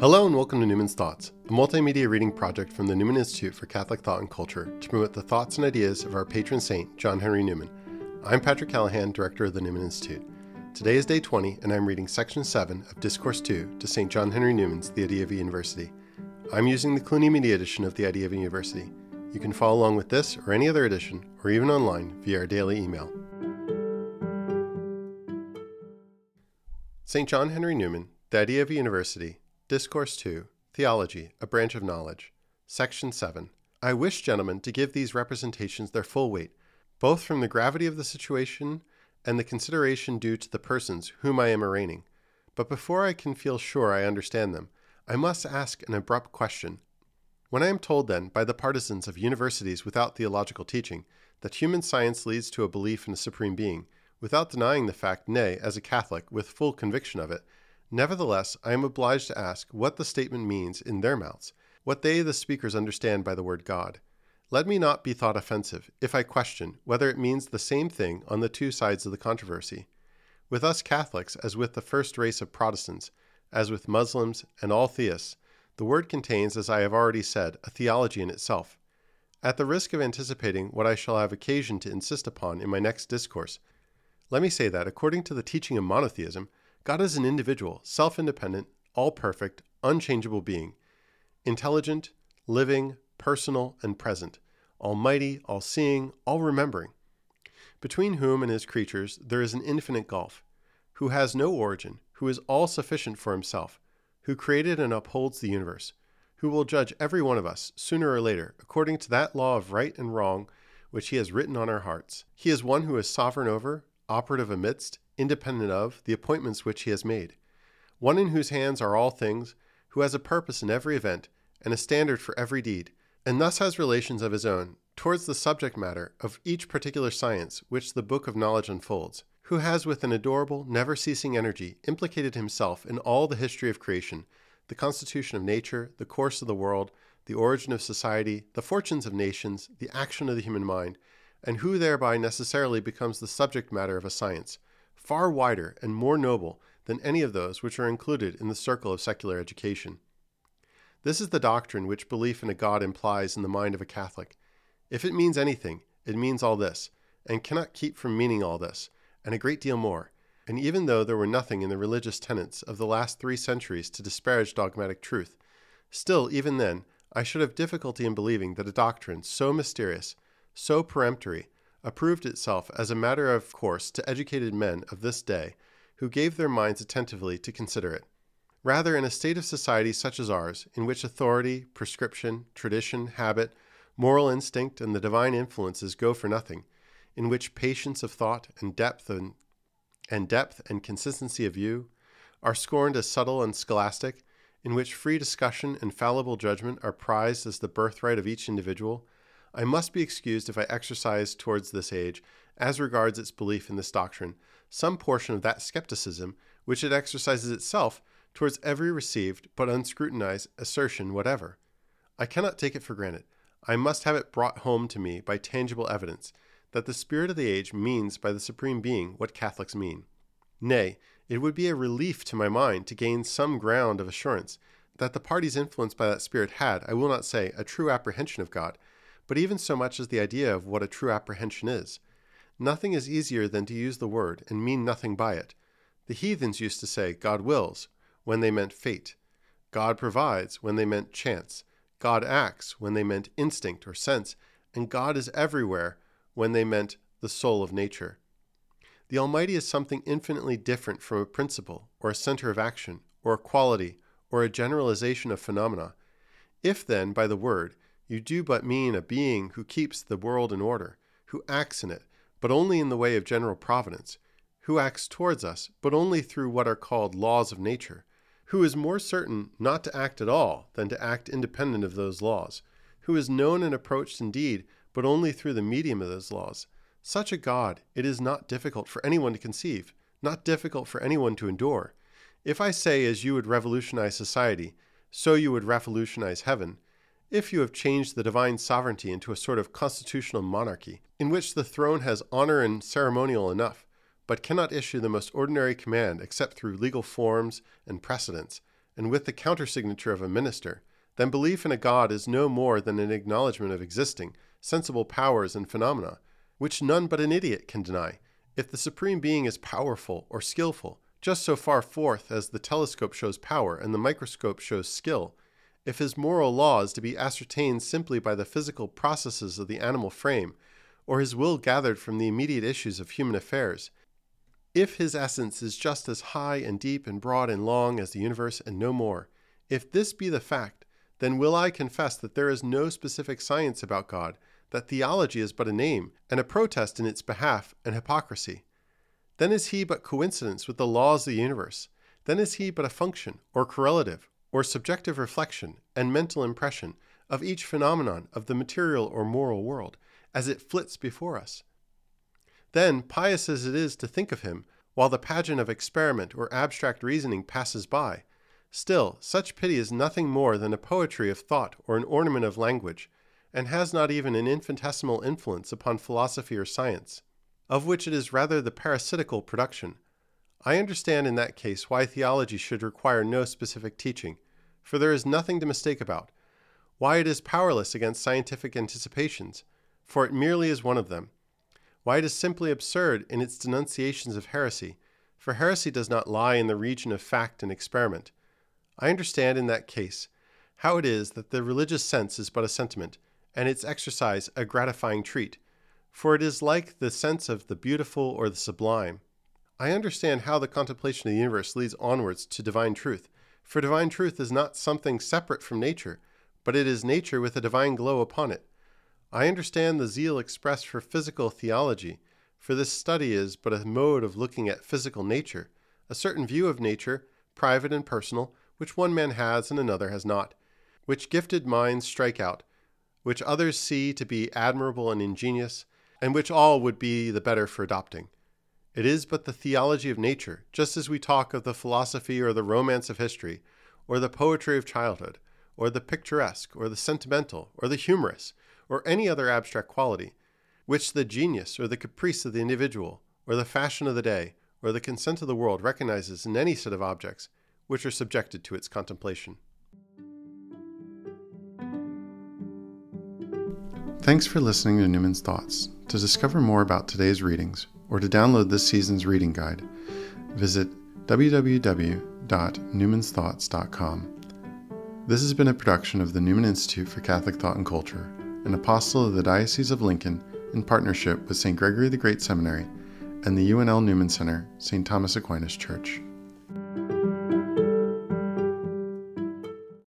Hello and welcome to Newman's Thoughts, a multimedia reading project from the Newman Institute for Catholic Thought and Culture to promote the thoughts and ideas of our patron saint, John Henry Newman. I'm Patrick Callahan, director of the Newman Institute. Today is day 20, and I'm reading section 7 of Discourse 2 to St. John Henry Newman's The Idea of University. I'm using the Cluny Media edition of The Idea of University. You can follow along with this or any other edition, or even online via our daily email. St. John Henry Newman, The Idea of University, Discourse 2 Theology, a Branch of Knowledge, Section 7. I wish, gentlemen, to give these representations their full weight, both from the gravity of the situation and the consideration due to the persons whom I am arraigning. But before I can feel sure I understand them, I must ask an abrupt question. When I am told, then, by the partisans of universities without theological teaching, that human science leads to a belief in a supreme being, without denying the fact, nay, as a Catholic, with full conviction of it, Nevertheless, I am obliged to ask what the statement means in their mouths, what they, the speakers, understand by the word God. Let me not be thought offensive if I question whether it means the same thing on the two sides of the controversy. With us Catholics, as with the first race of Protestants, as with Muslims and all theists, the word contains, as I have already said, a theology in itself. At the risk of anticipating what I shall have occasion to insist upon in my next discourse, let me say that, according to the teaching of monotheism, God is an individual, self independent, all perfect, unchangeable being, intelligent, living, personal, and present, almighty, all seeing, all remembering, between whom and his creatures there is an infinite gulf, who has no origin, who is all sufficient for himself, who created and upholds the universe, who will judge every one of us, sooner or later, according to that law of right and wrong which he has written on our hearts. He is one who is sovereign over, operative amidst, independent of, the appointments which he has made, one in whose hands are all things, who has a purpose in every event, and a standard for every deed, and thus has relations of his own towards the subject matter of each particular science which the book of knowledge unfolds, who has with an adorable, never ceasing energy implicated himself in all the history of creation, the constitution of nature, the course of the world, the origin of society, the fortunes of nations, the action of the human mind, and who thereby necessarily becomes the subject matter of a science far wider and more noble than any of those which are included in the circle of secular education. This is the doctrine which belief in a God implies in the mind of a Catholic. If it means anything, it means all this, and cannot keep from meaning all this, and a great deal more. And even though there were nothing in the religious tenets of the last three centuries to disparage dogmatic truth, still, even then, I should have difficulty in believing that a doctrine so mysterious, so peremptory, approved itself as a matter of course to educated men of this day who gave their minds attentively to consider it. Rather, in a state of society such as ours, in which authority, prescription, tradition, habit, moral instinct, and the divine influences go for nothing, in which patience of thought and depth and, and depth and consistency of view are scorned as subtle and scholastic, in which free discussion and fallible judgment are prized as the birthright of each individual, I must be excused if I exercise towards this age, as regards its belief in this doctrine, some portion of that skepticism which it exercises itself towards every received but unscrutinized assertion whatever. I cannot take it for granted. I must have it brought home to me by tangible evidence that the spirit of the age means by the Supreme Being what Catholics mean. Nay, it would be a relief to my mind to gain some ground of assurance that the parties influenced by that spirit had, I will not say, a true apprehension of God, but even so much as the idea of what a true apprehension is. Nothing is easier than to use the word and mean nothing by it. The heathens used to say, God wills, when they meant fate. God provides, when they meant chance. God acts, when they meant instinct or sense. And God is everywhere, when they meant the soul of nature. The Almighty is something infinitely different from a principle, or a center of action, or a quality, or a generalization of phenomena. If, then, by the word, you do but mean a being who keeps the world in order, who acts in it, but only in the way of general providence, who acts towards us, but only through what are called laws of nature, who is more certain not to act at all than to act independent of those laws, who is known and approached indeed, but only through the medium of those laws. Such a God it is not difficult for anyone to conceive, not difficult for anyone to endure. If I say as you would revolutionize society, so you would revolutionize heaven, if you have changed the divine sovereignty into a sort of constitutional monarchy, in which the throne has honor and ceremonial enough, but cannot issue the most ordinary command except through legal forms and precedents, and with the countersignature of a minister, then belief in a God is no more than an acknowledgement of existing, sensible powers and phenomena, which none but an idiot can deny. If the Supreme Being is powerful or skillful, just so far forth as the telescope shows power and the microscope shows skill, if his moral law is to be ascertained simply by the physical processes of the animal frame, or his will gathered from the immediate issues of human affairs, if his essence is just as high and deep and broad and long as the universe and no more, if this be the fact, then will I confess that there is no specific science about God, that theology is but a name, and a protest in its behalf, and hypocrisy. Then is he but coincidence with the laws of the universe. Then is he but a function, or correlative, or subjective reflection and mental impression of each phenomenon of the material or moral world as it flits before us. Then, pious as it is to think of him, while the pageant of experiment or abstract reasoning passes by, still such pity is nothing more than a poetry of thought or an ornament of language, and has not even an infinitesimal influence upon philosophy or science, of which it is rather the parasitical production. I understand in that case why theology should require no specific teaching, for there is nothing to mistake about, why it is powerless against scientific anticipations, for it merely is one of them why it is simply absurd in its denunciations of heresy, for heresy does not lie in the region of fact and experiment. I understand in that case how it is that the religious sense is but a sentiment, and its exercise a gratifying treat, for it is like the sense of the beautiful or the sublime. I understand how the contemplation of the universe leads onwards to divine truth, for divine truth is not something separate from nature, but it is nature with a divine glow upon it. I understand the zeal expressed for physical theology, for this study is but a mode of looking at physical nature, a certain view of nature, private and personal, which one man has and another has not, which gifted minds strike out, which others see to be admirable and ingenious, and which all would be the better for adopting. It is but the theology of nature, just as we talk of the philosophy or the romance of history, or the poetry of childhood, or the picturesque, or the sentimental, or the humorous, or any other abstract quality, which the genius or the caprice of the individual, or the fashion of the day, or the consent of the world recognizes in any set of objects which are subjected to its contemplation. Thanks for listening to Newman's Thoughts. To discover more about today's readings or to download this season's reading guide, visit www.newmansthoughts.com. This has been a production of the Newman Institute for Catholic Thought and Culture an apostle of the Diocese of Lincoln in partnership with St. Gregory the Great Seminary and the UNL Newman Center, St. Thomas Aquinas Church.